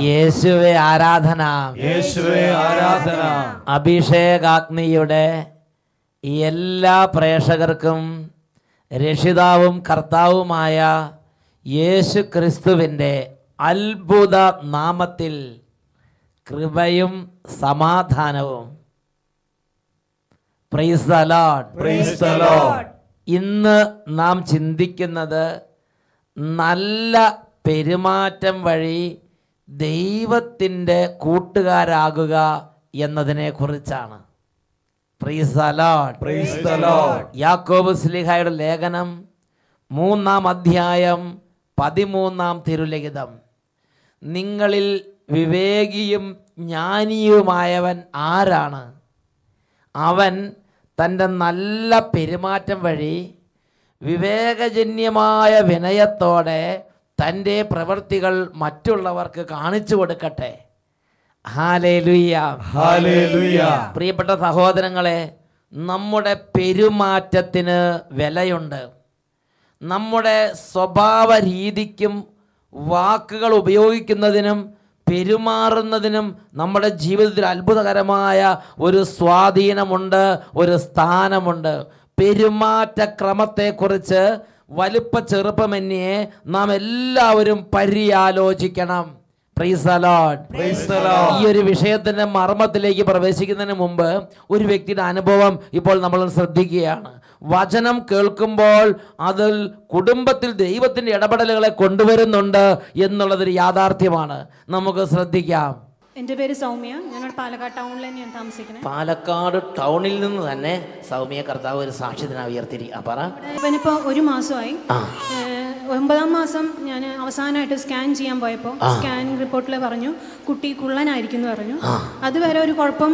യേശുവെ ആരാധന. യേശുവേ ആരാധന. അഭിഷേകാഗ്നിയുടെ എല്ലാ പ്രേക്ഷകർക്കും രക്ഷിതാവും കർത്താവുമായ യേശു ക്രിസ്തുവിന്റെ അത്ഭുത നാമത്തിൽ കൃപയും സമാധാനവും. ഇന്ന് നാം ചിന്തിക്കുന്നത് നല്ല പെരുമാറ്റം വഴി ദൈവത്തിന്റെ കൂട്ടുകാരാകുക എന്നതിനെ കുറിച്ചാണ്. യാക്കോബ് സ്ലിഹായുടെ ലേഖനം മൂന്നാം അധ്യായം പതിമൂന്നാം തിരുലിഖിതം. നിങ്ങളിൽ വിവേകിയും ജ്ഞാനിയുമായവൻ ആരാണ്? അവൻ തന്റെ നല്ല പെരുമാറ്റം വഴി വിവേകജന്യമായ വിനയത്തോടെ തന്റെ പ്രവൃത്തികൾ മറ്റുള്ളവർക്ക് കാണിച്ചു കൊടുക്കട്ടെ. പ്രിയപ്പെട്ട സഹോദരങ്ങളെ നമ്മുടെ പെരുമാറ്റത്തിന് വിലയുണ്ട്. നമ്മുടെ സ്വഭാവ രീതിക്കും വാക്കുകൾ ഉപയോഗിക്കുന്നതിനും പെരുമാറുന്നതിനും നമ്മുടെ ജീവിതത്തിൽ അത്ഭുതകരമായ ഒരു സ്വാധീനമുണ്ട് ഒരു സ്ഥാനമുണ്ട്. പെരുമാറ്റക്രമത്തെക്കുറിച്ച് വലുപ്പ ചെറുപ്പമന്യേ നാം എല്ലാവരും പര്യാലോചിക്കണം ഈ ഒരു വിഷയത്തിന്റെ മർമ്മത്തിലേക്ക് പ്രവേശിക്കുന്നതിന് മുമ്പ് ഒരു വ്യക്തിയുടെ അനുഭവം ഇപ്പോൾ നമ്മൾ ശ്രദ്ധിക്കുകയാണ്. വചനം കേൾക്കുമ്പോൾ അതിൽ കുടുംബത്തിൽ ദൈവത്തിന്റെ ഇടപെടലുകളെ കൊണ്ടുവരുന്നുണ്ട് എന്നുള്ളതൊരു യാഥാർത്ഥ്യമാണ്. നമുക്ക് ശ്രദ്ധിക്കാം. എന്റെ പേര് സൗമ്യ. ഞാൻ പാലക്കാട് ടൗണിൽ തന്നെയാണ് താമസിക്കുന്നത്. പാലക്കാട് ടൗണിൽ നിന്ന് തന്നെ സൗമ്യ കർത്താവ് ഒരു സാക്ഷ്യത്തിനാ ഉയർത്തിരി പറ. ഒരു മാസമായി. ഒമ്പതാം മാസം ഞാൻ അവസാനമായിട്ട് സ്കാൻ ചെയ്യാൻ പോയപ്പോൾ സ്കാൻ റിപ്പോർട്ടിൽ പറഞ്ഞു കുട്ടി കുള്ളനായിരിക്കും എന്ന് പറഞ്ഞു അതുവരെ ഒരു കുഴപ്പം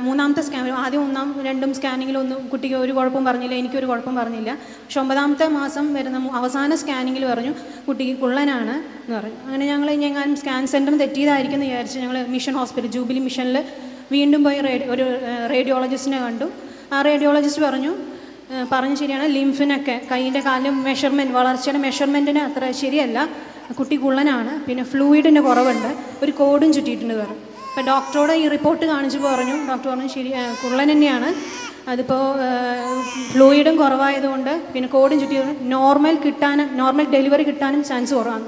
മൂന്നാമത്തെ സ്കാൻ ആദ്യം ഒന്നാം രണ്ടും സ്കാനിങ്ങിലൊന്നും കുട്ടിക്ക് ഒരു കുഴപ്പം പറഞ്ഞില്ല എനിക്കൊരു കുഴപ്പം പറഞ്ഞില്ല. പക്ഷെ ഒമ്പതാമത്തെ മാസം വരുന്ന അവസാന സ്കാനിങ്ങിൽ പറഞ്ഞു കുട്ടിക്ക് കുള്ളനാണ് എന്ന് പറഞ്ഞു. അങ്ങനെ ഞങ്ങൾ ഞാൻ സ്കാൻ സെന്റർ തെറ്റിയതായിരിക്കും എന്ന് വിചാരിച്ച് ഞങ്ങൾ മിഷൻ ഹോസ്പിറ്റൽ ജൂബിലി മിഷനിൽ വീണ്ടും പോയി ഒരു റേഡിയോളജിസ്റ്റിനെ കണ്ടു. ആ റേഡിയോളജിസ്റ്റ് പറഞ്ഞു പറഞ്ഞു ശരിയാണ് ലിംഫിനൊക്കെ കൈയിന്റെ കാലും മെഷർമെന്റ് വളർച്ചയുടെ മെഷർമെന്റിന് അത്ര ശരിയല്ല. കുട്ടി കുള്ളനാണ് പിന്നെ ഫ്ലൂയിഡിന്റെ കുറവുണ്ട്. ഒരു കോഡും ചുറ്റിയിട്ടുണ്ട് വേറെ. അപ്പോൾ ഡോക്ടറോട് ഈ റിപ്പോർട്ട് കാണിച്ച് പറഞ്ഞു ഡോക്ടർ പറഞ്ഞു ശരി കുള്ളൻ തന്നെയാണ്. അതിപ്പോൾ ഫ്ലൂയിഡും കുറവായതുകൊണ്ട് പിന്നെ കോഡും ചുറ്റിയത് നോർമൽ കിട്ടാനും നോർമൽ ഡെലിവറി കിട്ടാനും ചാൻസ് കുറവാണ്.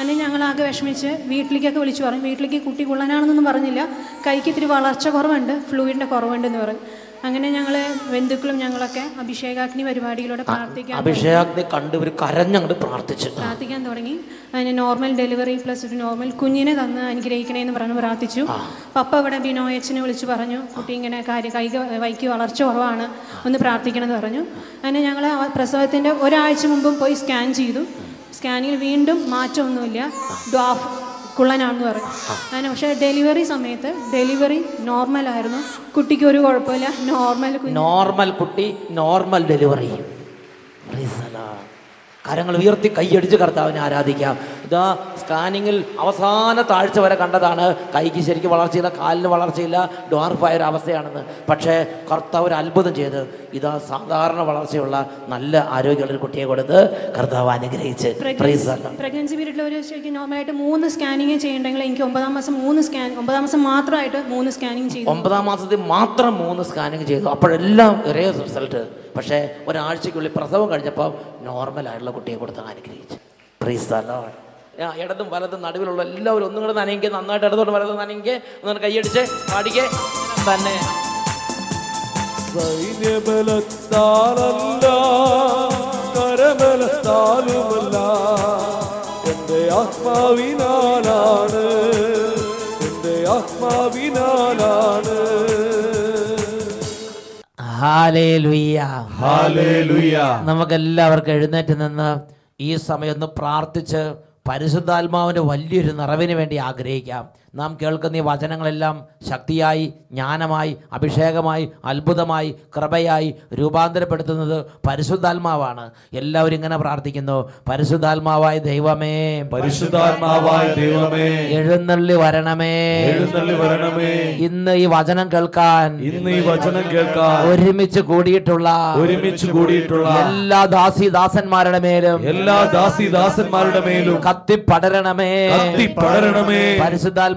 അങ്ങനെ ഞങ്ങളാകെ വിഷമിച്ച് വീട്ടിലേക്കൊക്കെ വിളിച്ചു പറഞ്ഞു വീട്ടിലേക്ക് കുട്ടി കൊള്ളാനാണെന്നൊന്നും പറഞ്ഞില്ല. കൈക്ക് ഇത്തിരി വളർച്ച കുറവുണ്ട് ഫ്ലൂയിഡിന്റെ കുറവുണ്ടെന്ന് പറഞ്ഞു. അങ്ങനെ ഞങ്ങൾ ബന്ധുക്കളും ഞങ്ങളൊക്കെ അഭിഷേകാഗ്നി പരിപാടിയിലൂടെ പ്രാർത്ഥിക്കാൻ അഭിഷേകാഗ്നി കണ്ട് ഒരു കരഞ്ഞങ്ങോട്ട് പ്രാർത്ഥിച്ചു. പ്രാർത്ഥിക്കാൻ തുടങ്ങി. അതിന് നോർമൽ ഡെലിവറി പ്ലസ് ഒരു നോർമൽ കുഞ്ഞിനെ തന്ന് അനുഗ്രഹിക്കണേ എന്ന് പറഞ്ഞ് പ്രാർത്ഥിച്ചു. പപ്പ ഇവിടെ ബിനോയച്ചനെ വിളിച്ച് പറഞ്ഞു കുട്ടി ഇങ്ങനെ കാര്യ കൈ വൈക്ക് വളർച്ച കുറവാണ് ഒന്ന് പ്രാർത്ഥിക്കണമെന്ന് പറഞ്ഞു. അങ്ങനെ ഞങ്ങൾ പ്രസവത്തിന്റെ ഒരാഴ്ച മുമ്പും പോയി സ്കാൻ ചെയ്തു. സ്കാനിങ്ങിൽ വീണ്ടും മാറ്റമൊന്നുമില്ല. ഡ്വാഫ് കുള്ളനാണെന്ന് പറയും. അങ്ങനെ പക്ഷേ ഡെലിവറി സമയത്ത് ഡെലിവറി നോർമൽ ആയിരുന്നു കുട്ടിക്ക് ഒരു കുഴപ്പമില്ല. നോർമൽ നോർമൽ കുട്ടി നോർമൽ ഡെലിവറി. കരങ്ങൾ ഉയർത്തി കൈയടിച്ച് കർത്താവിനെ ആരാധിക്കാം. ഇതാ സ്കാനിങ്ങിൽ അവസാന താഴ്ച വരെ കണ്ടതാണ് കൈക്ക് ശരിക്കും വളർച്ചയില്ല കാലിന് വളർച്ചയില്ല ഡോർഫായ ഒരു അവസ്ഥയാണെന്ന്. പക്ഷേ കർത്താവ് ഒരു അത്ഭുതം ചെയ്ത് ഇതാ സാധാരണ വളർച്ചയുള്ള നല്ല ആരോഗ്യമുള്ള ഒരു കുട്ടിയെ കൊടുത്ത് കർത്താവ് അനുഗ്രഹിച്ച്. പ്രഗ്നൻസി പീരീഡിൽ ഒരു ശരിക്കും നോർമലായിട്ട് മൂന്ന് സ്കാനിങ് ചെയ്യണ്ടെങ്കിൽ എനിക്ക് ഒമ്പതാം മാസം മൂന്ന് സ്കാൻ ഒമ്പതാം മാസം മാത്രമായിട്ട് മൂന്ന് സ്കാനിങ് ചെയ്തു. ഒമ്പതാം മാസത്തിൽ മാത്രം മൂന്ന് സ്കാനിങ് ചെയ്തു. അപ്പോഴെല്ലാം ഒരേ റിസൾട്ട്. പക്ഷേ ഒരാഴ്ചയ്ക്കുള്ളിൽ പ്രസവം കഴിഞ്ഞപ്പോൾ നോർമലായിട്ടുള്ള കുട്ടിയെ കൊടുത്ത് അനുഗ്രഹിച്ചു. പ്രീസ് ആ, ഇടതും വലതും നടുവിലുള്ള എല്ലാവരും ഒന്നും കൂടെ നനയെങ്കിൽ നന്നായിട്ട് ഇടതോട്ട് വലതും നനയെങ്കിൽ ഒന്ന് കൈയടിച്ച് പാടിക്കേ തന്നെ. സൈന്യബലത്താലല്ല കരബലത്താലുമല്ല എന്റെ ആത്മാവിനാലാണ് എന്റെ ആത്മാവിനാലാണ്. നമുക്ക് എല്ലാവർക്കും എഴുന്നേറ്റ് നിന്ന് ഈ സമയം ഒന്ന് പ്രാർത്ഥിച്ച് പരിശുദ്ധാത്മാവിന്റെ വലിയൊരു നിറവിന് വേണ്ടി ആഗ്രഹിക്കാം. നാം കേൾക്കുന്ന ഈ വചനങ്ങളെല്ലാം ശക്തിയായി ജ്ഞാനമായി അഭിഷേകമായി അത്ഭുതമായി കൃപയായി രൂപാന്തരപ്പെടുത്തുന്നത് പരിശുദ്ധാത്മാവാണ്. എല്ലാവരും ഇങ്ങനെ പ്രാർത്ഥിക്കുന്നു. പരിശുദ്ധാത്മാവായ ദൈവമേ പരിശുദ്ധാത്മാവായ ദൈവമേ എഴുന്നള്ളി വരണമേ. എഴുന്നള്ളി വരണമേ. ഇന്ന് ഈ വചനം കേൾക്കാൻ ഇന്ന് ഈ വചനം കേൾക്കാൻ ഒരുമിച്ച് കൂടിയിട്ടുള്ള ഒരുമിച്ച് കൂടിയിട്ടുള്ള എല്ലാ ദാസി ദാസന്മാരുടെ മേലും എല്ലാ ദാസി ദാസന്മാരുടെ മേലും കത്തിപ്പടരണമേ കത്തി പടരണമേ.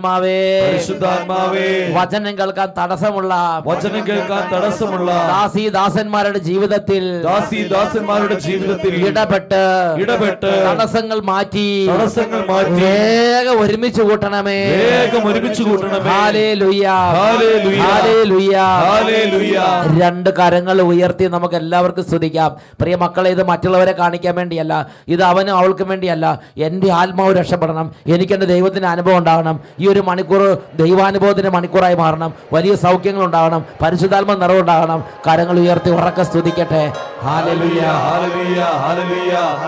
പരിശുദ്ധാത്മാവേ. പരിശുദ്ധാത്മാവേ. വചനം കേൾക്കാൻ തടസ്സമുള്ള. വചനം കേൾക്കാൻ തടസ്സമുള്ള. ദാസി ദാസന്മാരുടെ ജീവിതത്തിൽ ദാസി ദാസന്മാരുടെ ജീവിതത്തിൽ ഇടപെട്ട് ഇടപെട്ട് തടസ്സങ്ങൾ മാറ്റി തടസ്സങ്ങൾ മാറ്റി വേഗം ഒരുമിച്ച് കൂട്ടണമേ. വേഗം ഒരുമിച്ച് കൂട്ടണമേ. ഹാലേലുയ്യ. ഹാലേലുയ്യ. ഹാലേലുയ്യ. ഹാലേലുയ്യ. രണ്ട് കരങ്ങൾ ഉയർത്തി നമുക്ക് എല്ലാവർക്കും സ്തുതിക്കാം. പ്രിയ മക്കളെ ഇത് മറ്റുള്ളവരെ കാണിക്കാൻ വേണ്ടിയല്ല. ഇത് അവനും അവൾക്കും വേണ്ടിയല്ല. എന്റെ ആത്മാവ് രക്ഷപ്പെടണം. എനിക്ക് എന്റെ ദൈവത്തിന് അനുഭവം ഉണ്ടാകണം. ഈ ഒരു മണിക്കൂർ ദൈവാനുഭവത്തിന്റെ മണിക്കൂറായി മാറണം. വലിയ സൗഖ്യങ്ങൾ ഉണ്ടാകണം. പരിശുദ്ധാത്മ നിറവുണ്ടാകണം കരങ്ങൾ ഉയർത്തി ഉറക്കെ സ്തുതിക്കട്ടെ.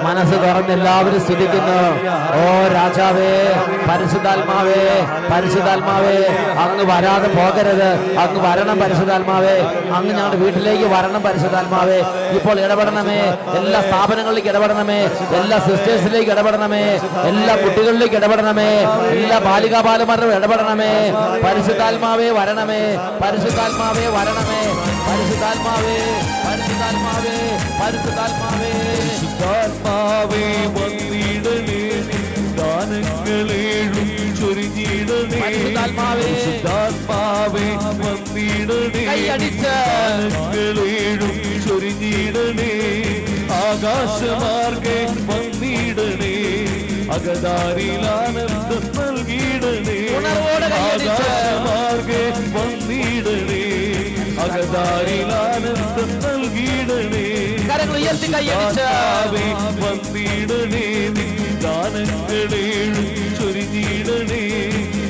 മനസ്സ് തുറന്ന് എല്ലാവരും സ്തുതിക്കുന്നു. ഓ രാജാവേ പരിശുദ്ധാത്മാവേ പരിശുദ്ധാത്മാവേ അങ്ങ് വരാതെ പോകരുത്. അങ്ങ് വരണം പരിശുദ്ധാത്മാവേ. അങ്ങ് ഞങ്ങളുടെ വീട്ടിലേക്ക് വരണം പരിശുദ്ധാത്മാവേ. ഇപ്പോൾ ഇടപെടണമേ. എല്ലാ സ്ഥാപനങ്ങളിലേക്ക് ഇടപെടണമേ. എല്ലാ സിസ്റ്റേഴ്സിലേക്ക് ഇടപെടണമേ. എല്ലാ കുട്ടികളിലേക്ക് ഇടപെടണമേ. എല്ലാ ബാലികാ ബാലന്മാരും ഇടപെടണമേ. പരിശുദ്ധാത്മാവേ വരണമേ. പരിശുദ്ധാത്മാവേ വരണമേ. പരിശുദ്ധാത്മാവേ പരിശുദ്ധാത്മാവേ പരിശുദ്ധാത്മാവേ. പരിശുദ്ധാത്മാവേ വന്നിടണേ. ദാനങ്ങളേഴും ചൊരിഞ്ഞിടണേ. പരിശുദ്ധാത്മാവേ. വന്നിടണേ. കൈയടിച്ച്. ദാനങ്ങളേഴും ചൊരിഞ്ഞിടണേ. ആകാശമാർഗേ വന്നിടണേ. അകതാരിലാനന്ദം ഉണർവോടെ. ആകാശമാർഗെ വന്നിടണേ. അകതാരിലാനന്ദം നൽകിയിടണേ. കരങ്ങൾ ഉയർത്തി കൈയടിച്ച്. കർത്താവേ, വന്നിടണേ. നീ ദാനങ്ങളേഴും ചൊരിഞ്ഞിടണേ.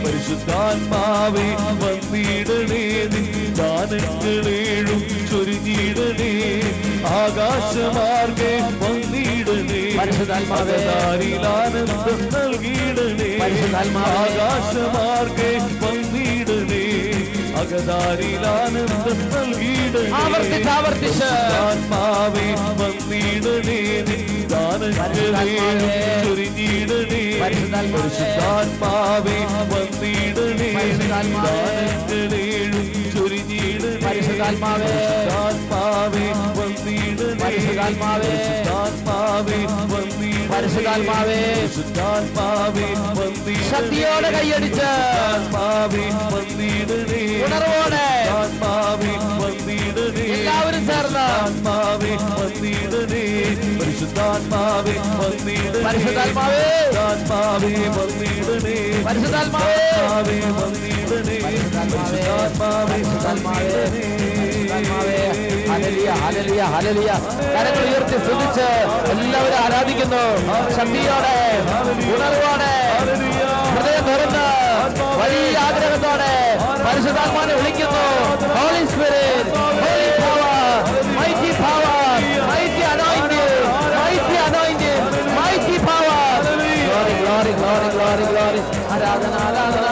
പരിശുദ്ധാത്മാവേ വന്നിടണേ. നീ ദാനങ്ങളേഴും ചൊരിഞ്ഞിടണേ. ആകാശമാർഗെ വന്നിടണേ. പരിശുദ്ധാത്മാവേ. നൽകിയിടണേ. പരിശുദ്ധാത്മാവേ. ആകാശമാർഗെ വന്നിടണേ. അകതാരിലാനന്ദം നൽകിയിടണേ. ആവർത്തിച്ച് ആവർത്തിച്ച്. ആത്മാവേ ചൊരിഞ്ഞിടണേ. പരിശുദ്ധാത്മാവേ. ദാനങ്ങളേഴും ചൊരിഞ്ഞിടണേ. പരിശുദ്ധാത്മാവേ. പരിശുദ്ധാത്മാവേ പരിശുദ്ധാത്മാവേ. പരിശുദ്ധാത്മാവേ. ശക്തിയോടെ കൈയടിച്ച് ഉണർവോടെ എല്ലാവരും ചേർന്ന് പരിശുദ്ധാത്മാവേ പരിശുദ്ധാത്മാവേ. പരിശുദ്ധാത്മാവേ. പരിശുദ്ധാത്മാവേ പരിശുദ്ധാത്മാവേ. പരിശുദ്ധാത്മാവേ. Hallelujah, hallelujah. കരങ്ങൾ ഉയർത്തി സ്തുതിച്ച് എല്ലാവരും ആരാധിക്കുന്നു. ശക്തിയോടെ ഉണർവോടെ ഹൃദയം തുറന്ന് വലിയ ആഗ്രഹത്തോടെ പരിശുദ്ധാത്മാനെ വിളിക്കുന്നു. Holy Spirit holy power mighty power mighty anointing mighty anointing mighty power glory glory glory glory ആരാധന ആരാധന.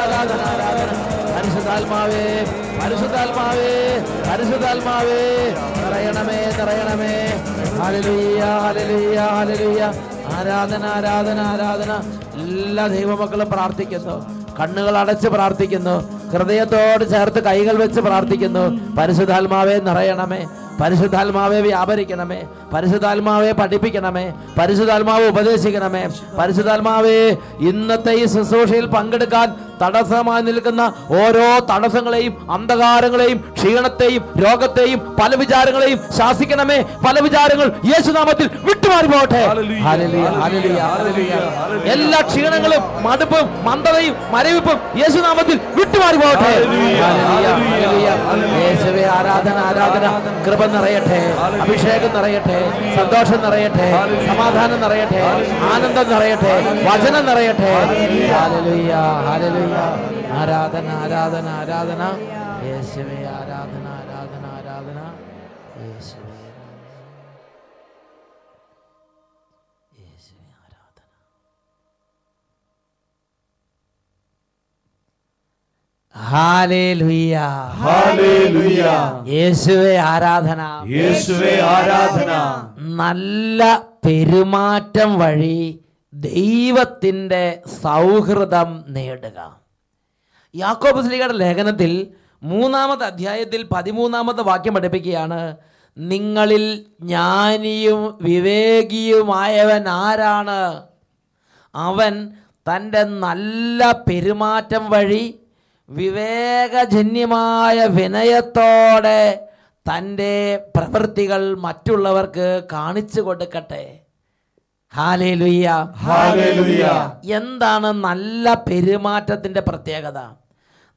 പരിശുദ്ധാത്മാവേ പരിശുദ്ധാത്മാവേ പരിശുദ്ധാത്മാവേ. നിറയണമേ നിറയണമേ. Hallelujah hallelujah hallelujah. ആരാധന ആരാധന ആരാധന. എല്ലാ ദൈവമക്കളും പ്രാർത്ഥിക്കുന്നു. കണ്ണുകൾ അടച്ച് പ്രാർത്ഥിക്കുന്നു. ഹൃദയത്തോട് ചേർത്ത് കൈകൾ വെച്ച് പ്രാർത്ഥിക്കുന്നു. പരിശുദ്ധാത്മാവേ നിറയണമേ. പരിശുദ്ധാത്മാവെ വ്യാപരിക്കണമേ. പരിശുദ്ധാത്മാവെ പഠിപ്പിക്കണമേ. പരിശുദ്ധാത്മാവ് ഉപദേശിക്കണമേ. പരിശുദ്ധാത്മാവെ ഇന്നത്തെ ഈ ശുശ്രൂഷയിൽ പങ്കെടുക്കാൻ തടസ്സമായി നിൽക്കുന്ന ഓരോ തടസ്സങ്ങളെയും അന്ധകാരങ്ങളെയും ക്ഷീണത്തെയും രോഗത്തെയും പല വിചാരങ്ങളെയും ശാസിക്കണമേ. പല വിചാരങ്ങൾ യേശുനാമത്തിൽ വിട്ടുമാറി പോകട്ടെ. എല്ലാ ക്ഷീണങ്ങളും മടുപ്പും മന്ദതയും മരവിപ്പും യേശുനാമത്തിൽ വിട്ടുമാറി പോകട്ടെ. ആരാധന ആരാധന. കൃപ നിറയട്ടെ. അഭിഷേകം നിറയട്ടെ. സന്തോഷം നിറയട്ടെ. സമാധാനം നിറയട്ടെ. ആനന്ദം നിറയട്ടെ. വചനം നിറയട്ടെ. ഹാലലുയ്യ ഹല്ലേലൂയ. ആരാധന ആരാധന ആരാധന. യേശുവേ ആരാധന ആരാധന ആരാധന. യേശുവേ യേശുവേ ആരാധന. ഹാലേലുയ്യ. ഹല്ലേലൂയ യേശുവേ ആരാധന. യേശുവേ ആരാധന. നല്ല പെരുമാറ്റം വഴി ദൈവത്തിന്റെ സൗഹൃദം നേടുക. യാക്കോബ് സ്ലീഗയുടെ ലേഖനത്തിൽ മൂന്നാമത്തെ അധ്യായത്തിൽ പതിമൂന്നാമത്തെ വാക്യം പഠിപ്പിക്കുകയാണ് നിങ്ങളിൽ ജ്ഞാനിയും വിവേകിയുമായവൻ ആരാണ്? അവൻ തന്റെ നല്ല പെരുമാറ്റം വഴി വിവേകജന്യമായ വിനയത്തോടെ തന്റെ പ്രവൃത്തികൾ മറ്റുള്ളവർക്ക് കാണിച്ചു കൊടുക്കട്ടെ. ഹാലേലുയ്യ എന്താണ് നല്ല പെരുമാറ്റത്തിന്റെ പ്രത്യേകത?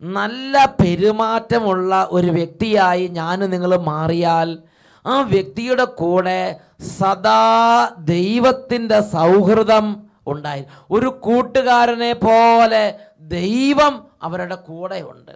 നല്ല പെരുമാറ്റമുള്ള ഒരു വ്യക്തിയായി ഞാൻ നിങ്ങൾ മാറിയാൽ ആ വ്യക്തിയുടെ കൂടെ സദാ ദൈവത്തിന്റെ സൗഹൃദം ഉണ്ടായി. ഒരു കൂട്ടുകാരനെ പോലെ ദൈവം അവരുടെ കൂടെയുണ്ട്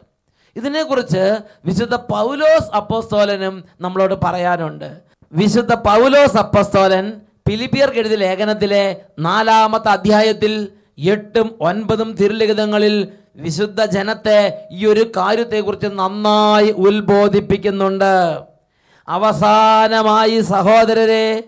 ഇതിനെക്കുറിച്ച് വിശുദ്ധ പൗലോസ് അപ്പസ്തോലനും നമ്മളോട് പറയാനുണ്ട്. വിശുദ്ധ പൗലോസ് അപ്പസ്തോലൻ ഫിലിപ്പിയർ എഴുതിയ ലേഖനത്തിലെ നാലാമത്തെ അധ്യായത്തിൽ എട്ടും ഒൻപതും തിരുലിഖിതങ്ങളിൽ വിശുദ്ധ ജനത്തെ ഈ ഒരു കാര്യത്തെക്കുറിച്ച് നന്നായി ഉത്ബോധിപ്പിക്കുന്നുണ്ട്. അവസാനമായി സഹോദരരെ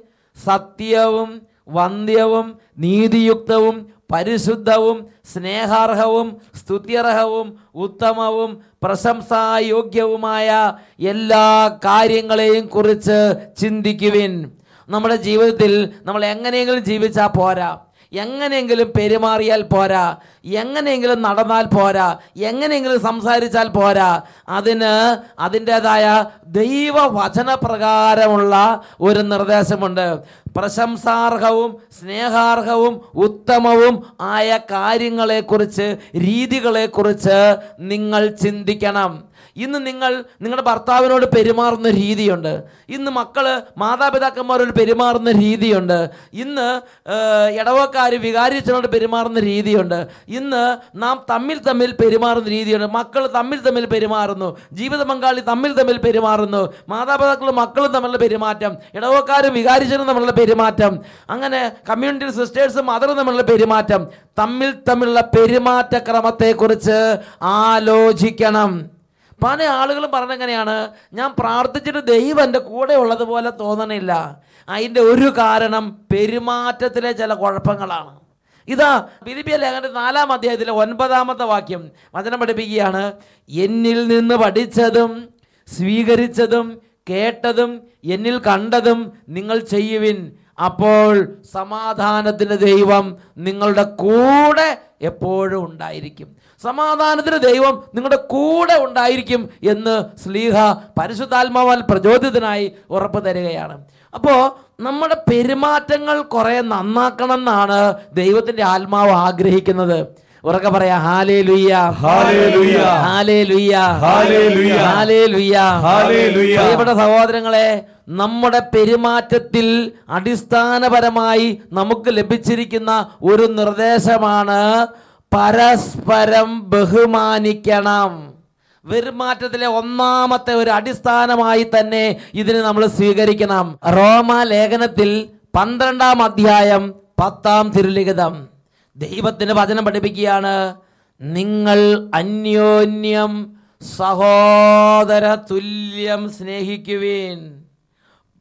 സത്യവും വന്ധ്യവും നീതിയുക്തവും പരിശുദ്ധവും സ്നേഹാർഹവും സ്തുത്യർഹവും ഉത്തമവും പ്രശംസായോഗ്യവുമായ എല്ലാ കാര്യങ്ങളെയും കുറിച്ച് ചിന്തിക്കുവിൻ. നമ്മുടെ ജീവിതത്തിൽ നമ്മൾ എങ്ങനെയെങ്കിലും ജീവിച്ചാൽ പോരാ. എങ്ങനെയെങ്കിലും പെരുമാറിയാൽ പോരാ എങ്ങനെയെങ്കിലും നടന്നാൽ പോരാ എങ്ങനെയെങ്കിലും സംസാരിച്ചാൽ പോരാ. അതിന് അതിന്റെതായ ദൈവവചനപ്രകാരമുള്ള ഒരു നിർദ്ദേശമുണ്ട്. പ്രശംസാർഹവും സ്നേഹാർഹവും ഉത്തമവും ആയ കാര്യങ്ങളെക്കുറിച്ച് രീതികളെക്കുറിച്ച് നിങ്ങൾ ചിന്തിക്കണം. ഇന്ന് നിങ്ങൾ നിങ്ങളുടെ ഭർത്താവിനോട് പെരുമാറുന്ന രീതിയുണ്ട്. ഇന്ന് മക്കൾ മാതാപിതാക്കന്മാരോട് പെരുമാറുന്ന രീതിയുണ്ട്. ഇന്ന് ഇടവക്കാർ വികാരിച്ചനോട് പെരുമാറുന്ന രീതിയുണ്ട്. ഇന്ന് നാം തമ്മിൽ തമ്മിൽ പെരുമാറുന്ന രീതിയുണ്ട്. മക്കൾ തമ്മിൽ തമ്മിൽ പെരുമാറുന്നു. ജീവിത പങ്കാളി തമ്മിൽ തമ്മിൽ പെരുമാറുന്നു. മാതാപിതാക്കളും മക്കളും തമ്മിലുള്ള പെരുമാറ്റം. ഇടവക്കാരും വികാരിച്ചനും തമ്മിലുള്ള പെരുമാറ്റം. അങ്ങനെ കമ്മ്യൂണിറ്റി സിസ്റ്റേഴ്സും മദറും തമ്മിലുള്ള പെരുമാറ്റം. തമ്മിൽ തമ്മിലുള്ള പെരുമാറ്റ ക്രമത്തെക്കുറിച്ച് ആലോചിക്കണം. പല ആളുകളും പറഞ്ഞെങ്ങനെയാണ് ഞാൻ പ്രാർത്ഥിച്ചിട്ട് ദൈവം എന്റെ കൂടെ ഉള്ളതുപോലെ തോന്നണില്ല. അതിന്റെ ഒരു കാരണം പെരുമാറ്റത്തിലെ ചില കുഴപ്പങ്ങളാണ്. ഇതാ ഫിലിപ്പിയ ലേഖനത്തിൽ നാലാം അധ്യായത്തിലെ ഒൻപതാമത്തെ വാക്യം വചനം പഠിപ്പിക്കുകയാണ്. എന്നിൽ നിന്ന് പഠിച്ചതും സ്വീകരിച്ചതും കേട്ടതും എന്നിൽ കണ്ടതും നിങ്ങൾ ചെയ്യുവിൻ. അപ്പോൾ സമാധാനത്തിന്റെ ദൈവം നിങ്ങളുടെ കൂടെ എപ്പോഴും ഉണ്ടായിരിക്കും. സമാധാനത്തിന് ദൈവം നിങ്ങളുടെ കൂടെ ഉണ്ടായിരിക്കും എന്ന് സ്ലീഹ പരിശുദ്ധാത്മാവാൽ പ്രചോദിതനായി ഉറപ്പ് തരികയാണ്. അപ്പോൾ നമ്മുടെ പെരുമാറ്റങ്ങൾ കുറേ നന്നാക്കണം എന്നാണ് ദൈവത്തിന്റെ ആത്മാവ് ആഗ്രഹിക്കുന്നത്. ഉറക്കെ പറയാ ഹാലേ ലുയ്യ ഹാലേ ലുയ്യ ഹാലേ ലുയ്യ ഹല്ലേലൂയ. ഹാലേ ലുയ്യ ഹല്ലേലൂയ. പ്രിയപ്പെട്ട സഹോദരങ്ങളെ നമ്മുടെ പെരുമാറ്റത്തിൽ അടിസ്ഥാനപരമായി നമുക്ക് ലഭിച്ചിരിക്കുന്ന ഒരു നിർദ്ദേശമാണ് പരസ്പരം ബഹുമാനിക്കണം. പെരുമാറ്റത്തിലെ ഒന്നാമത്തെ ഒരു അടിസ്ഥാനമായി തന്നെ ഇതിനെ നമ്മൾ സ്വീകരിക്കണം. റോമ ലേഖനത്തിൽ പന്ത്രണ്ടാം അധ്യായം പത്താം തിരുലിഖിതം. ദൈവത്തിന് വചനം പഠിപ്പിക്കുകയാണ് നിങ്ങൾ അന്യോന്യം സഹോദര തുല്യം സ്നേഹിക്കുവിൻ.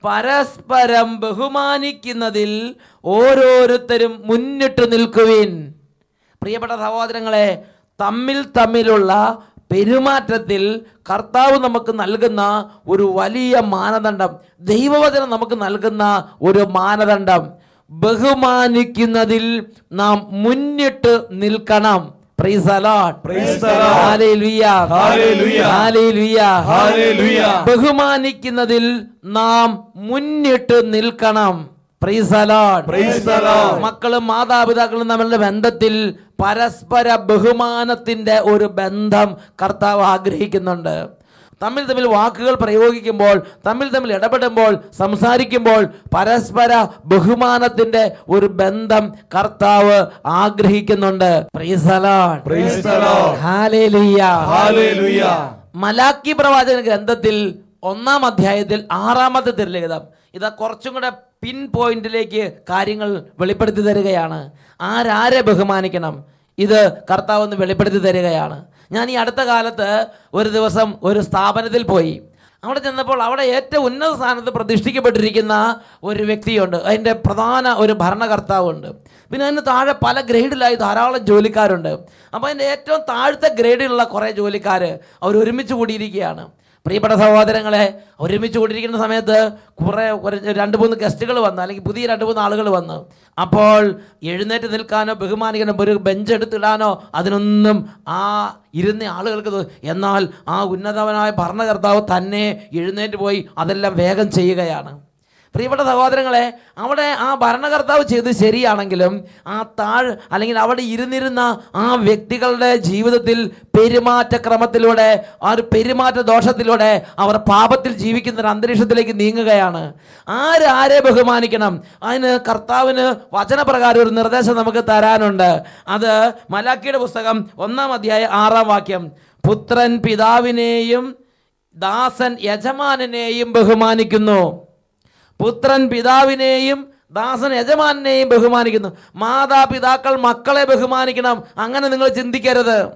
പരസ്പരം ബഹുമാനിക്കുന്നതിൽ ഓരോരുത്തരും മുന്നിട്ട് നിൽക്കുവിൻ. പ്രിയപ്പെട്ട സഹോദരങ്ങളെ തമ്മിൽ തമ്മിലുള്ള പെരുമാറ്റത്തിൽ കർത്താവ് നമുക്ക് നൽകുന്ന ഒരു വലിയ മാനദണ്ഡം ദൈവവചനം നമുക്ക് നൽകുന്ന ഒരു മാനദണ്ഡം. ബഹുമാനിക്കുന്നതിൽ നാം മുന്നിട്ട് നിൽക്കണം. Praise the Lord. Praise the Lord. Hallelujah. Hallelujah. Hallelujah. Hallelujah. ബഹുമാനിക്കുന്നതിൽ നാം മുന്നിട്ട് നിൽക്കണം. മക്കളും മാതാപിതാക്കളും തമ്മിലുള്ള ബന്ധത്തിൽ പരസ്പര ബഹുമാനത്തിന്റെ ഒരു ബന്ധം കർത്താവ് ആഗ്രഹിക്കുന്നുണ്ട് തമ്മിൽ തമ്മിൽ വാക്കുകൾ പ്രയോഗിക്കുമ്പോൾ തമ്മിൽ തമ്മിൽ ഇടപെടുമ്പോൾ സംസാരിക്കുമ്പോൾ പരസ്പര ബഹുമാനത്തിന്റെ ഒരു ബന്ധം കർത്താവ് ആഗ്രഹിക്കുന്നുണ്ട്. മലാക്കി പ്രവാചക ഗ്രന്ഥത്തിൽ ഒന്നാം അധ്യായത്തിൽ ആറാമത്തെ തിരലിഖിതം ഇതാ കുറച്ചും കൂടെ പിൻ പോയിന്റിലേക്ക് കാര്യങ്ങൾ വെളിപ്പെടുത്തി തരികയാണ്. ആരാരെ ബഹുമാനിക്കണം? ഇത് കർത്താവ് ഒന്ന് വെളിപ്പെടുത്തി തരികയാണ്. ഞാൻ ഈ അടുത്ത കാലത്ത് ഒരു ദിവസം ഒരു സ്ഥാപനത്തിൽ പോയി. അവിടെ ചെന്നപ്പോൾ അവിടെ ഏറ്റവും ഉന്നത സ്ഥാനത്ത് പ്രതിഷ്ഠിക്കപ്പെട്ടിരിക്കുന്ന ഒരു വ്യക്തിയുണ്ട്. അതിന്റെ പ്രധാന ഒരു ഭരണകർത്താവുണ്ട്. പിന്നെ അതിന് താഴെ പല ഗ്രേഡിലായി ധാരാളം ജോലിക്കാരുണ്ട്. അപ്പോൾ അതിന്റെ ഏറ്റവും താഴത്തെ ഗ്രേഡിലുള്ള കുറേ ജോലിക്കാർ അവർ ഒരുമിച്ച് കൂടിയിരിക്കുകയാണ്. പ്രിയപ്പെട്ട സഹോദരങ്ങളെ ഒരുമിച്ച് കൂടിയിരിക്കുന്ന സമയത്ത് കുറേ രണ്ട് മൂന്ന് ഗസ്റ്റുകൾ വന്ന് അല്ലെങ്കിൽ പുതിയ രണ്ട് മൂന്ന് ആളുകൾ വന്ന്. അപ്പോൾ എഴുന്നേറ്റ് നിൽക്കാനോ ബഹുമാനിക്കാനോ ഒരു ബെഞ്ച് എടുത്തിടാനോ അതിനൊന്നും ആ ഇരുന്ന ആളുകൾക്ക് എന്നാൽ ആ ഉന്നതവനായ ഭരണകർത്താവ് തന്നെ എഴുന്നേറ്റ് പോയി അതെല്ലാം വേഗം ചെയ്യുകയാണ്. പ്രിയപ്പെട്ട സഹോദരങ്ങളെ അവിടെ ആ ഭരണകർത്താവ് ചെയ്ത് ശരിയാണെങ്കിലും ആ താഴ് അല്ലെങ്കിൽ അവിടെ ഇരുന്നിരുന്ന ആ വ്യക്തികളുടെ ജീവിതത്തിൽ പെരുമാറ്റക്രമത്തിലൂടെ ആ ഒരു പെരുമാറ്റ ദോഷത്തിലൂടെ അവർ പാപത്തിൽ ജീവിക്കുന്ന ഒരു അന്തരീക്ഷത്തിലേക്ക് നീങ്ങുകയാണ്. ആര് ആരെ ബഹുമാനിക്കണം? അതിന് കർത്താവിന് വചനപ്രകാരം ഒരു നിർദ്ദേശം നമുക്ക് തരാനുണ്ട്. അത് മലാക്കിയുടെ പുസ്തകം ഒന്നാം അധ്യായം ആറാം വാക്യം. പുത്രൻ പിതാവിനെയും ദാസൻ യജമാനെയും ബഹുമാനിക്കുന്നു. പുത്രൻ പിതാവിനെയും ദാസൻ യജമാനെയും ബഹുമാനിക്കുന്നു. മാതാപിതാക്കൾ മക്കളെ ബഹുമാനിക്കണം. അങ്ങനെ നിങ്ങൾ ചിന്തിക്കരുത്.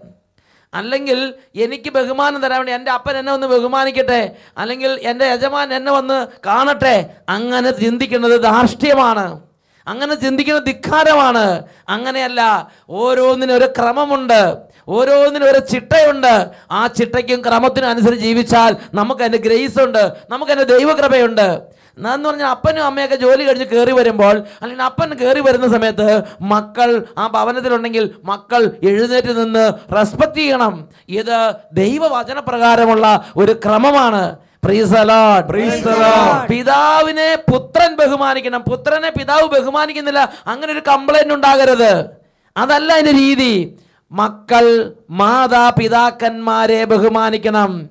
അല്ലെങ്കിൽ എനിക്ക് ബഹുമാനം തരാൻ വേണ്ടി എന്റെ അപ്പൻ എന്നെ ഒന്ന് ബഹുമാനിക്കട്ടെ. അല്ലെങ്കിൽ എന്റെ യജമാൻ എന്നെ വന്ന് കാണട്ടെ. അങ്ങനെ ചിന്തിക്കുന്നത് ധാർഷ്ട്യമാണ്. അങ്ങനെ ചിന്തിക്കുന്നത് ധിക്കാരമാണ്. അങ്ങനെയല്ല ഓരോന്നിനും ക്രമമുണ്ട്. ഓരോന്നിനും ഒരു ചിട്ടയുണ്ട്. ആ ചിട്ടയ്ക്കും ക്രമത്തിനും അനുസരിച്ച് ജീവിച്ചാൽ നമുക്ക് അതിന്റെ ഗ്രേസ് ഉണ്ട് നമുക്ക് അതിന്റെ ദൈവകൃപയുണ്ട്. എന്ന് പറഞ്ഞാൽ അപ്പനും അമ്മയൊക്കെ ജോലി കഴിഞ്ഞ് കയറി വരുമ്പോൾ അല്ലെങ്കിൽ അപ്പൻ കയറി വരുന്ന സമയത്ത് മക്കൾ ആ ഭവനത്തിലുണ്ടെങ്കിൽ മക്കൾ എഴുന്നേറ്റ് നിന്ന് റെസ്പെക്ട് ചെയ്യണം. ഇത് ദൈവവചനപ്രകാരമുള്ള ഒരു ക്രമമാണ്. പിതാവിനെ പുത്രൻ ബഹുമാനിക്കണം. പുത്രനെ പിതാവ് ബഹുമാനിക്കുന്നില്ല. അങ്ങനെ ഒരു കംപ്ലൈന്റ് ഉണ്ടാകരുത്. അതല്ല അതിന്റെ രീതി. മക്കൾ മാതാപിതാക്കന്മാരെ ബഹുമാനിക്കണം.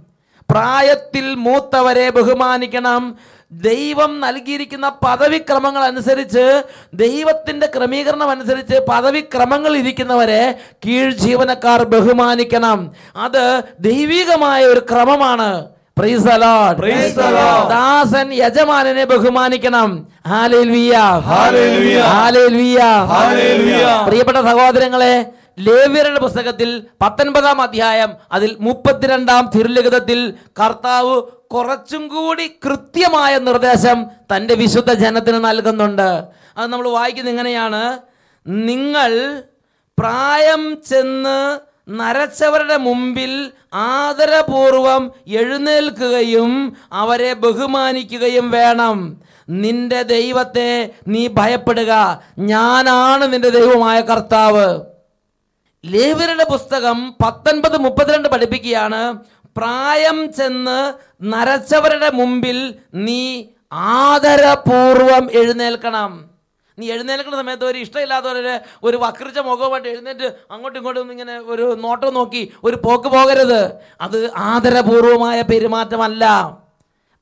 പ്രായത്തിൽ മൂത്തവരെ ബഹുമാനിക്കണം. ദൈവം നൽകിയിരിക്കുന്ന പദവിക്രമങ്ങൾ അനുസരിച്ച് ദൈവത്തിന്റെ ക്രമീകരണം അനുസരിച്ച് പദവിക്രമങ്ങൾ ഇരിക്കുന്നവരെ കീഴ് ജീവനക്കാർ ബഹുമാനിക്കണം. അത് ദൈവികമായ ഒരു ക്രമമാണ്. ദാസൻ യജമാനനെ ബഹുമാനിക്കണം. പ്രിയപ്പെട്ട സഹോദരങ്ങളെ ലേവ്യരുടെ പുസ്തകത്തിൽ പത്തൊൻപതാം അധ്യായം അതിൽ മുപ്പത്തിരണ്ടാം തിരുലിഖിതത്തിൽ കർത്താവ് കുറച്ചും കൂടി കൃത്യമായ നിർദ്ദേശം തന്റെ വിശുദ്ധ ജനത്തിന് നൽകുന്നുണ്ട്. അത് നമ്മൾ വായിക്കുന്നത് ഇങ്ങനെയാണ്. നിങ്ങൾ പ്രായം ചെന്ന് നരച്ചവരുടെ മുമ്പിൽ ആദരപൂർവം എഴുന്നേൽക്കുകയും അവരെ ബഹുമാനിക്കുകയും വേണം. നിന്റെ ദൈവത്തെ നീ ഭയപ്പെടുക. ഞാനാണ് നിന്റെ ദൈവമായ കർത്താവ്. ലേവരുടെ പുസ്തകം പത്തൊൻപത് മുപ്പത്തിരണ്ട് പഠിപ്പിക്കുകയാണ്. പ്രായം ചെന്ന് നരച്ചവരുടെ മുമ്പിൽ നീ ആദരപൂർവം എഴുന്നേൽക്കണം. നീ എഴുന്നേൽക്കുന്ന സമയത്ത് ഒരു ഇഷ്ടമില്ലാത്തവരെ ഒരു വക്രിച്ച മുഖവുമായിട്ട് എഴുന്നേറ്റ് അങ്ങോട്ടും ഇങ്ങോട്ടും ഇങ്ങനെ ഒരു നോട്ടം നോക്കി ഒരു പോക്ക് പോകരുത്. അത് ആദരപൂർവമായ പെരുമാറ്റമല്ല.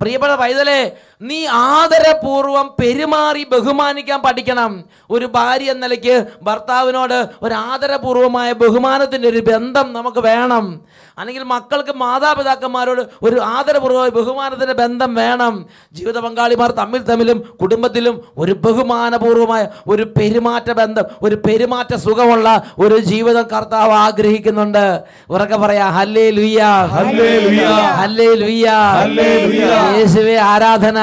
പ്രിയപ്പെട്ട പൈതലെ നീ ആദരപൂർവം പെരുമാറി ബഹുമാനിക്കാൻ പഠിക്കണം. ഒരു ഭാര്യ എന്ന നിലയ്ക്ക് ഭർത്താവിനോട് ഒരു ആദരപൂർവമായ ബഹുമാനത്തിന്റെ ഒരു ബന്ധം നമുക്ക് വേണം. അല്ലെങ്കിൽ മക്കൾക്ക് മാതാപിതാക്കന്മാരോട് ഒരു ആദരപൂർവമായ ബഹുമാനത്തിന്റെ ബന്ധം വേണം ജീവിത പങ്കാളിമാർ തമ്മിൽ തമ്മിലും കുടുംബത്തിലും ഒരു ബഹുമാനപൂർവമായ ഒരു പെരുമാറ്റ ബന്ധം ഒരു പെരുമാറ്റ സുഖമുള്ള ഒരു ജീവിതം കർത്താവ് ആഗ്രഹിക്കുന്നുണ്ട് ഉറക്കെ പറയാ ഹല്ലേ ലുയ്യ ഹല്ലേലൂയ. ഹല്ലേ ലുയ്യ ആരാധന.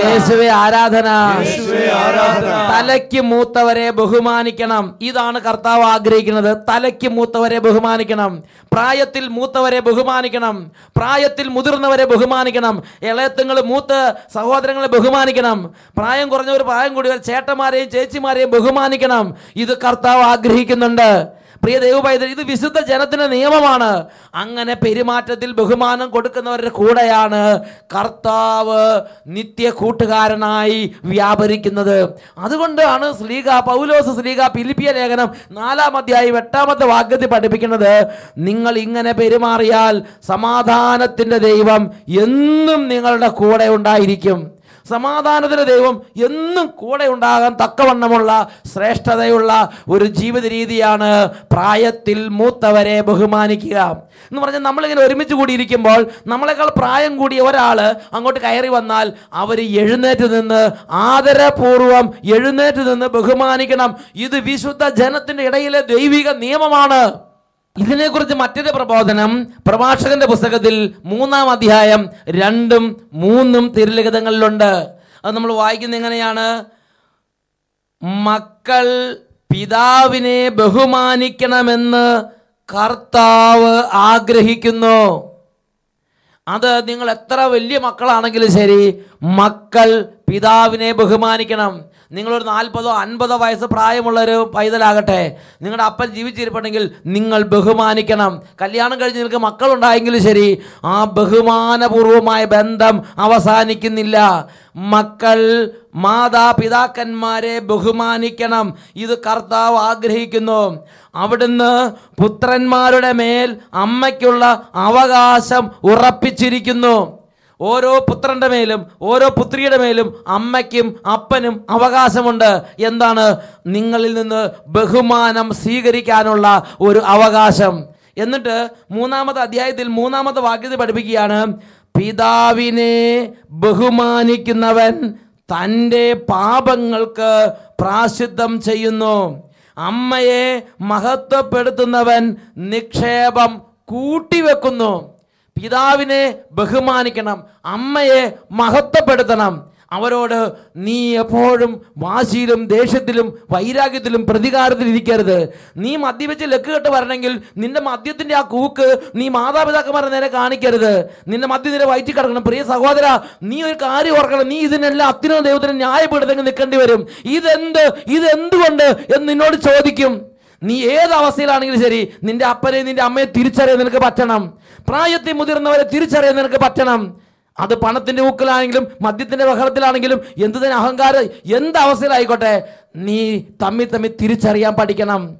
യേശുവേ ആരാധന യേശുവേ ആരാധന. തലയ്ക്ക് മൂത്തവരെ ബഹുമാനിക്കണം ഇതാണ് കർത്താവ് ആഗ്രഹിക്കുന്നത് തലയ്ക്ക് മൂത്തവരെ ബഹുമാനിക്കണം പ്രായത്തിൽ മൂത്തവരെ ബഹുമാനിക്കണം. പ്രായത്തിൽ മുതിർന്നവരെ ബഹുമാനിക്കണം. ഇളയത്തുങ്ങൾ മൂത്ത സഹോദരങ്ങളെ ബഹുമാനിക്കണം. പ്രായം കുറഞ്ഞവർ പ്രായം കൂടിയവർ ചേട്ടന്മാരെയും ചേച്ചിമാരെയും ബഹുമാനിക്കണം. ഇത് കർത്താവ് ആഗ്രഹിക്കുന്നുണ്ട്. പ്രിയ ദൈവപൈതൽ ഇത് വിശുദ്ധ ജനത്തിന്റെ നിയമമാണ്. അങ്ങനെ പെരുമാറ്റത്തിൽ ബഹുമാനം കൊടുക്കുന്നവരുടെ കൂടെയാണ് കർത്താവ് നിത്യ കൂട്ടുകാരനായി വ്യാപരിക്കുന്നത്. അതുകൊണ്ടാണ് ശ്രീക പൗലോസ് ശ്രീക പിലിപ്പിയ ലേഖനം നാലാം അധ്യായം എട്ടാമത്തെ വാക്യത്തിൽ പഠിപ്പിക്കുന്നത് നിങ്ങൾ ഇങ്ങനെ പെരുമാറിയാൽ സമാധാനത്തിന്റെ ദൈവം എന്നും നിങ്ങളുടെ കൂടെ ഉണ്ടായിരിക്കും. സമാധാനത്തിന്റെ ദൈവം എന്നും കൂടെ ഉണ്ടാകാൻ തക്കവണ്ണമുള്ള ശ്രേഷ്ഠതയുള്ള ഒരു ജീവിത രീതിയാണ് പ്രായത്തിൽ മൂത്തവരെ ബഹുമാനിക്കുക. എന്ന് പറഞ്ഞാൽ നമ്മളിങ്ങനെ ഒരുമിച്ച് കൂടിയിരിക്കുമ്പോൾ നമ്മളെക്കാൾ പ്രായം കൂടിയ ഒരാൾ അങ്ങോട്ട് കയറി വന്നാൽ അവർ എഴുന്നേറ്റ് നിന്ന് ആദരപൂർവം എഴുന്നേറ്റ് നിന്ന് ബഹുമാനിക്കണം. ഇത് വിശുദ്ധ ജനത്തിന്റെ ഇടയിലെ ദൈവിക നിയമമാണ്. ഇതിനെക്കുറിച്ച് മറ്റൊരു പ്രബോധനം പ്രഭാഷകന്റെ പുസ്തകത്തിൽ മൂന്നാം അധ്യായം രണ്ടും മൂന്നും തിരുലിഖിതങ്ങളിലുണ്ട്. അത് നമ്മൾ വായിക്കുന്നത് എങ്ങനെയാണ്? മക്കൾ പിതാവിനെ ബഹുമാനിക്കണമെന്ന് കർത്താവ് ആഗ്രഹിക്കുന്നു. അത് നിങ്ങൾ എത്ര വലിയ മക്കളാണെങ്കിലും ശരി മക്കൾ പിതാവിനെ ബഹുമാനിക്കണം. നിങ്ങളൊരു നാൽപ്പതോ അൻപതോ വയസ്സ് പ്രായമുള്ളൊരു പൈതലാകട്ടെ. നിങ്ങളുടെ അപ്പൻ ജീവിച്ചിരിപ്പുണ്ടെങ്കിൽ നിങ്ങൾ ബഹുമാനിക്കണം. കല്യാണം കഴിഞ്ഞ് നിങ്ങൾക്ക് മക്കളുണ്ടായെങ്കിലും ശരി ആ ബഹുമാനപൂർവമായ ബന്ധം അവസാനിക്കുന്നില്ല. മക്കൾ മാതാപിതാക്കന്മാരെ ബഹുമാനിക്കണം. ഇത് കർത്താവ് ആഗ്രഹിക്കുന്നു. അവിടുന്ന് പുത്രന്മാരുടെ മേൽ അമ്മയ്ക്കുള്ള അവകാശം ഉറപ്പിച്ചിരിക്കുന്നു. ഓരോ പുത്രന്റെ മേലും ഓരോ പുത്രിയുടെ മേലും അമ്മയ്ക്കും അപ്പനും അവകാശമുണ്ട്. എന്താണ്? നിങ്ങളിൽ നിന്ന് ബഹുമാനം സ്വീകരിക്കാനുള്ള ഒരു അവകാശം. എന്നിട്ട് മൂന്നാമത്തെ അധ്യായത്തിൽ മൂന്നാമത്തെ വാക്യത്തിൽ പഠിപ്പിക്കുകയാണ് പിതാവിനെ ബഹുമാനിക്കുന്നവൻ തന്റെ പാപങ്ങൾക്ക് പ്രാശിദ്ധം ചെയ്യുന്നു. അമ്മയെ മഹത്വപ്പെടുത്തുന്നവൻ നിക്ഷേപം കൂട്ടിവെക്കുന്നു. പിതാവിനെ ബഹുമാനിക്കണം അമ്മയെ മഹത്വപ്പെടുത്തണം. അവരോട് നീ എപ്പോഴും വാശിയിലും ദേഷ്യത്തിലും വൈരാഗ്യത്തിലും പ്രതികാരത്തിലും ഇരിക്കരുത്. നീ മദ്യപിച്ച് ലക്കുകെട്ട് വരണമെങ്കിൽ നിന്റെ മദ്യത്തിന്റെ ആ കൂക്ക് നീ മാതാപിതാക്കന്മാരെ നേരെ കാണിക്കരുത്. നിന്റെ മദ്യം നിന്റെ വയറ്റി കിടക്കണം. പ്രിയ സഹോദര നീ ഒരു കാര്യം ഓർക്കണം. നീ ഇതിനെല്ലാം അത്തിനോ ദൈവത്തിനും ന്യായപ്പെടുത്തെങ്കിൽ നിൽക്കേണ്ടി വരും. ഇതെന്ത്? ഇതെന്തുകൊണ്ട്? എന്ന് നിന്നോട് ചോദിക്കും. നീ ഏത് അവസ്ഥയിലാണെങ്കിലും ശരി നിന്റെ അപ്പനെ നിന്റെ അമ്മയെ തിരിച്ചറിയാൻ നിനക്ക് പറ്റണം. പ്രായത്തിൽ മുതിർന്നവരെ തിരിച്ചറിയാൻ നിനക്ക് പറ്റണം. അത് പണത്തിന്റെ ഊക്കിലാണെങ്കിലും മദ്യത്തിന്റെ ബഹളത്തിലാണെങ്കിലും എന്ത് തന്നെ അഹങ്കാരം എന്ത് അവസ്ഥയിലായിക്കോട്ടെ നീ തമ്മി തമ്മി തിരിച്ചറിയാൻ പഠിക്കണം.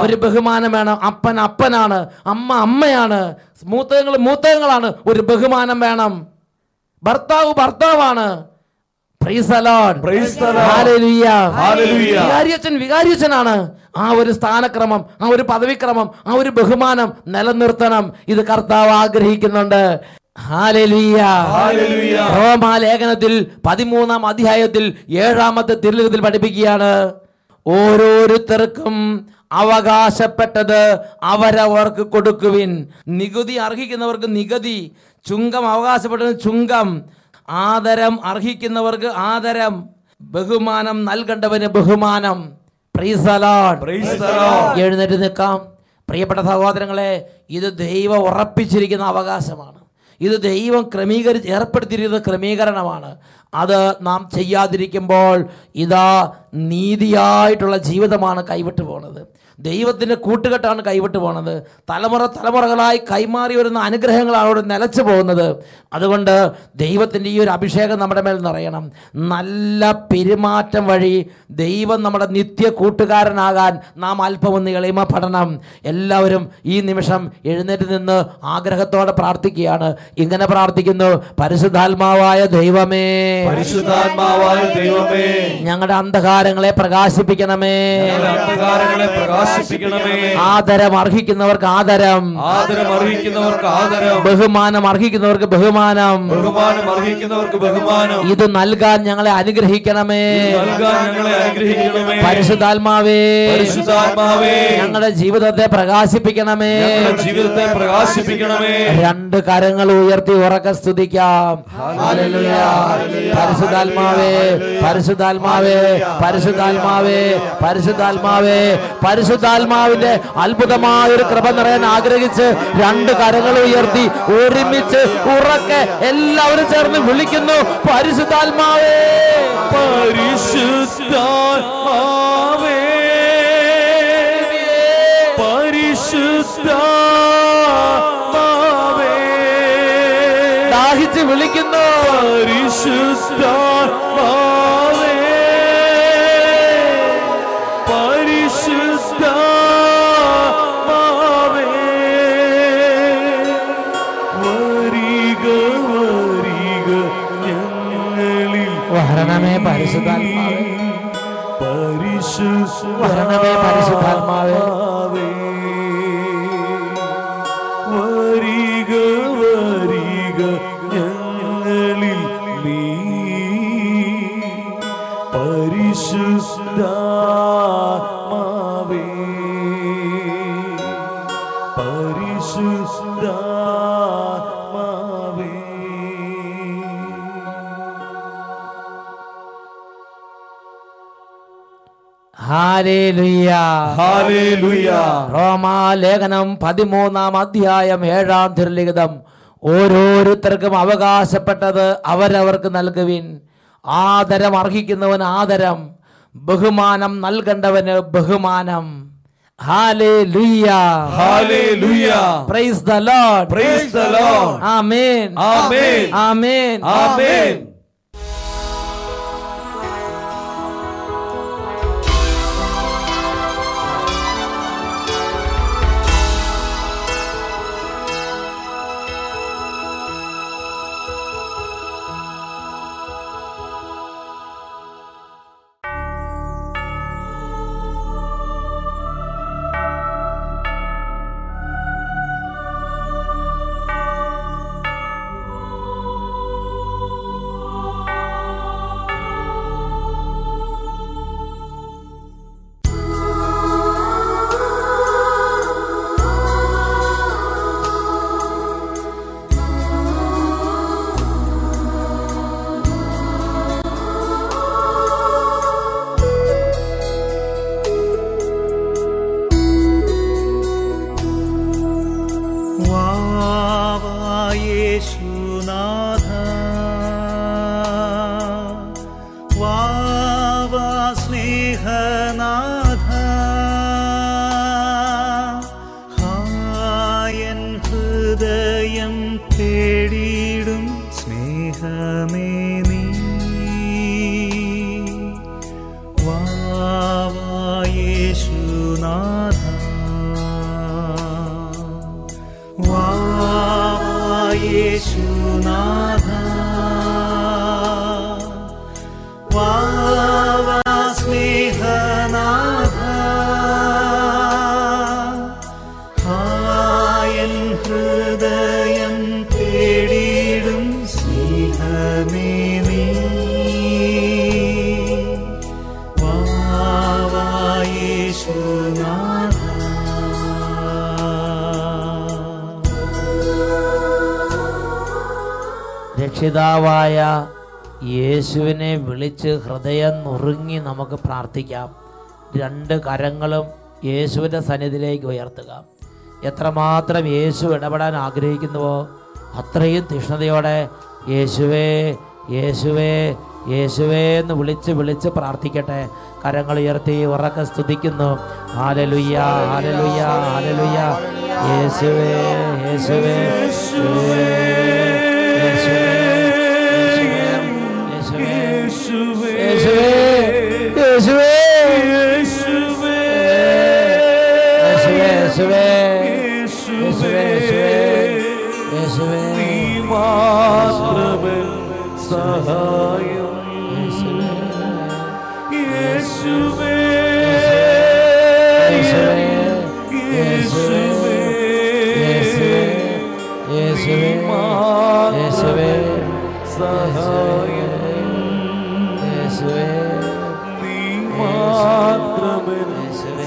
ഒരു ബഹുമാനം വേണം. അപ്പൻ അപ്പനാണ്. അമ്മ അമ്മയാണ്. മൂത്തകങ്ങൾ മൂത്തകങ്ങളാണ് ഒരു ബഹുമാനം വേണം. ഭർത്താവ് ഭർത്താവാണ്. വികാരിയച്ഛൻ വികാരിയച്ഛനാണ്. ആ ഒരു സ്ഥാനക്രമം ആ ഒരു പദവിക്രമം ആ ഒരു ബഹുമാനം നിലനിർത്തണം. ഇത് കർത്താവ് ആഗ്രഹിക്കുന്നുണ്ട്. റോമാലേഖനത്തിൽ പതിമൂന്നാം അധ്യായത്തിൽ ഏഴാമത്തെ തിരുലിഖിതത്തിൽ പഠിപ്പിക്കുകയാണ്. ഓരോരുത്തർക്കും അവകാശപ്പെട്ടത് അവരവർക്ക് കൊടുക്കുവിൻ. നികുതി അർഹിക്കുന്നവർക്ക് നികുതി ചുങ്കം അവകാശപ്പെട്ടത് ചുങ്കം. ആദരം അർഹിക്കുന്നവർക്ക് ആദരം. ബഹുമാനം നൽകേണ്ടവന് ബഹുമാനം. എഴുന്നേറ്റ് നിൽക്കാം. പ്രിയപ്പെട്ട സഹോദരങ്ങളെ ഇത് ദൈവം ഉറപ്പിച്ചിരിക്കുന്ന അവകാശമാണ്. ഇത് ദൈവം ക്രമീകരിച്ച് ഏർപ്പെടുത്തിയിരിക്കുന്ന ക്രമീകരണമാണ്. അത് നാം ചെയ്യാതിരിക്കുമ്പോൾ ഇതാ നീതിയായിട്ടുള്ള ജീവിതമാണ് കൈവിട്ടു പോണത്. ദൈവത്തിന്റെ കൂട്ടുകെട്ടാണ് കൈവിട്ടു പോണത്. തലമുറ തലമുറകളായി കൈമാറി വരുന്ന അനുഗ്രഹങ്ങളാണ് അവിടെ നിലച്ചു പോകുന്നത്. അതുകൊണ്ട് ദൈവത്തിന്റെ ഈ ഒരു അഭിഷേകം നമ്മുടെ മേൽ നിറയണം. നല്ല പെരുമാറ്റം വഴി ദൈവം നമ്മുടെ നിത്യ കൂട്ടുകാരനാകാൻ നാം അല്പമൊന്ന് എളിമപ്പെടണം എല്ലാവരും ഈ നിമിഷം എഴുന്നേറ്റ് നിന്ന് ആഗ്രഹത്തോടെ പ്രാർത്ഥിക്കുകയാണ്. ഇങ്ങനെ പ്രാർത്ഥിക്കുന്നു പരിശുദ്ധാത്മാവായ ദൈവമേ പരിശുദ്ധാത്മാവായ ദൈവമേ. ഞങ്ങളുടെ അന്ധകാരങ്ങളെ പ്രകാശിപ്പിക്കണമേ. അന്ധകാരങ്ങളെ പ്രകാശിപ്പിക്കണമേ. ആദരം അർഹിക്കുന്നവർക്ക് ആദരം. ആദരം അർഹിക്കുന്നവർക്ക് ആദരം. ബഹുമാനം അർഹിക്കുന്നവർക്ക് ബഹുമാനം. ബഹുമാനം അർഹിക്കുന്നവർക്ക് ബഹുമാനം. ഇത് നൽകാൻ ഞങ്ങളെ അനുഗ്രഹിക്കണമേ. നൽകാൻ ഞങ്ങളെ അനുഗ്രഹിക്കണമേ. പരിശുദ്ധാത്മാവേ. പരിശുദ്ധാത്മാവേ. ഞങ്ങളുടെ ജീവിതത്തെ പ്രകാശിപ്പിക്കണമേ. ജീവിതത്തെ പ്രകാശിപ്പിക്കണമേ. രണ്ട് കരങ്ങൾ ഉയർത്തി ഉറക്കെ സ്തുതിക്കാം. ഹല്ലേലൂയ. പരിശുദ്ധാത്മാവേ പരിശുദ്ധാത്മാവേ പരിശുദ്ധാത്മാവേ പരിശുദ്ധാത്മാവേ പരിശുദ്ധാത്മാവിന്റെ അത്ഭുതമായ ഒരു കൃപ നിറയാൻ ആഗ്രഹിച്ച് രണ്ട് കരങ്ങൾ ഉയർത്തി ഒരുമിച്ച് ഉറക്കെ എല്ലാവരും ചേർന്ന് വിളിക്കുന്നു പരിശുദ്ധാത്മാവേ. പരിശുദ്ധാത്മാവേ വിളിക്കുന്നു പരിശുദ്ധാത്മാവേ. പരിശുദ്ധാത്മാവേ. വരിക വരിക വരണമേ പരിശുദ്ധാത്മാവേ. വരണമേ പരിശുദ്ധാത്മാവേ. റോമാലേഖനം പതിമൂന്നാം അധ്യായം ഏഴാം തിരുലിഖിതം. ഓരോരുത്തർക്കും അവകാശപ്പെട്ടത് അവരവർക്ക് നൽകുവിൻ. ആദരം അർഹിക്കുന്നവന് ആദരം. ബഹുമാനം നൽകേണ്ടവന് ബഹുമാനം. Hallelujah. Hallelujah. Praise the Ayşe രക്ഷിതാവായ യേശുവിനെ വിളിച്ച് ഹൃദയം നുറുങ്ങി നമുക്ക് പ്രാർത്ഥിക്കാം. രണ്ട് കരങ്ങളും യേശുവിന്റെ സന്നിധിയിലേക്ക് ഉയർത്തുക. എത്രമാത്രം യേശു ഇടപെടാൻ ആഗ്രഹിക്കുന്നുവോ അത്രയും തീഷ്ണതയോടെ യേശുവേ യേശുവേ യേശുവേ എന്ന് വിളിച്ച് വിളിച്ച് പ്രാർത്ഥിക്കട്ടെ. കരങ്ങൾ ഉയർത്തി ഉറക്കെ സ്തുതിക്കുന്നു യേശുവേ യേശുവേ യേശുവേ യേശുവേ യേശുവേ യേശുവേ യേശുവേ സഹായം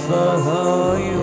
സഹായം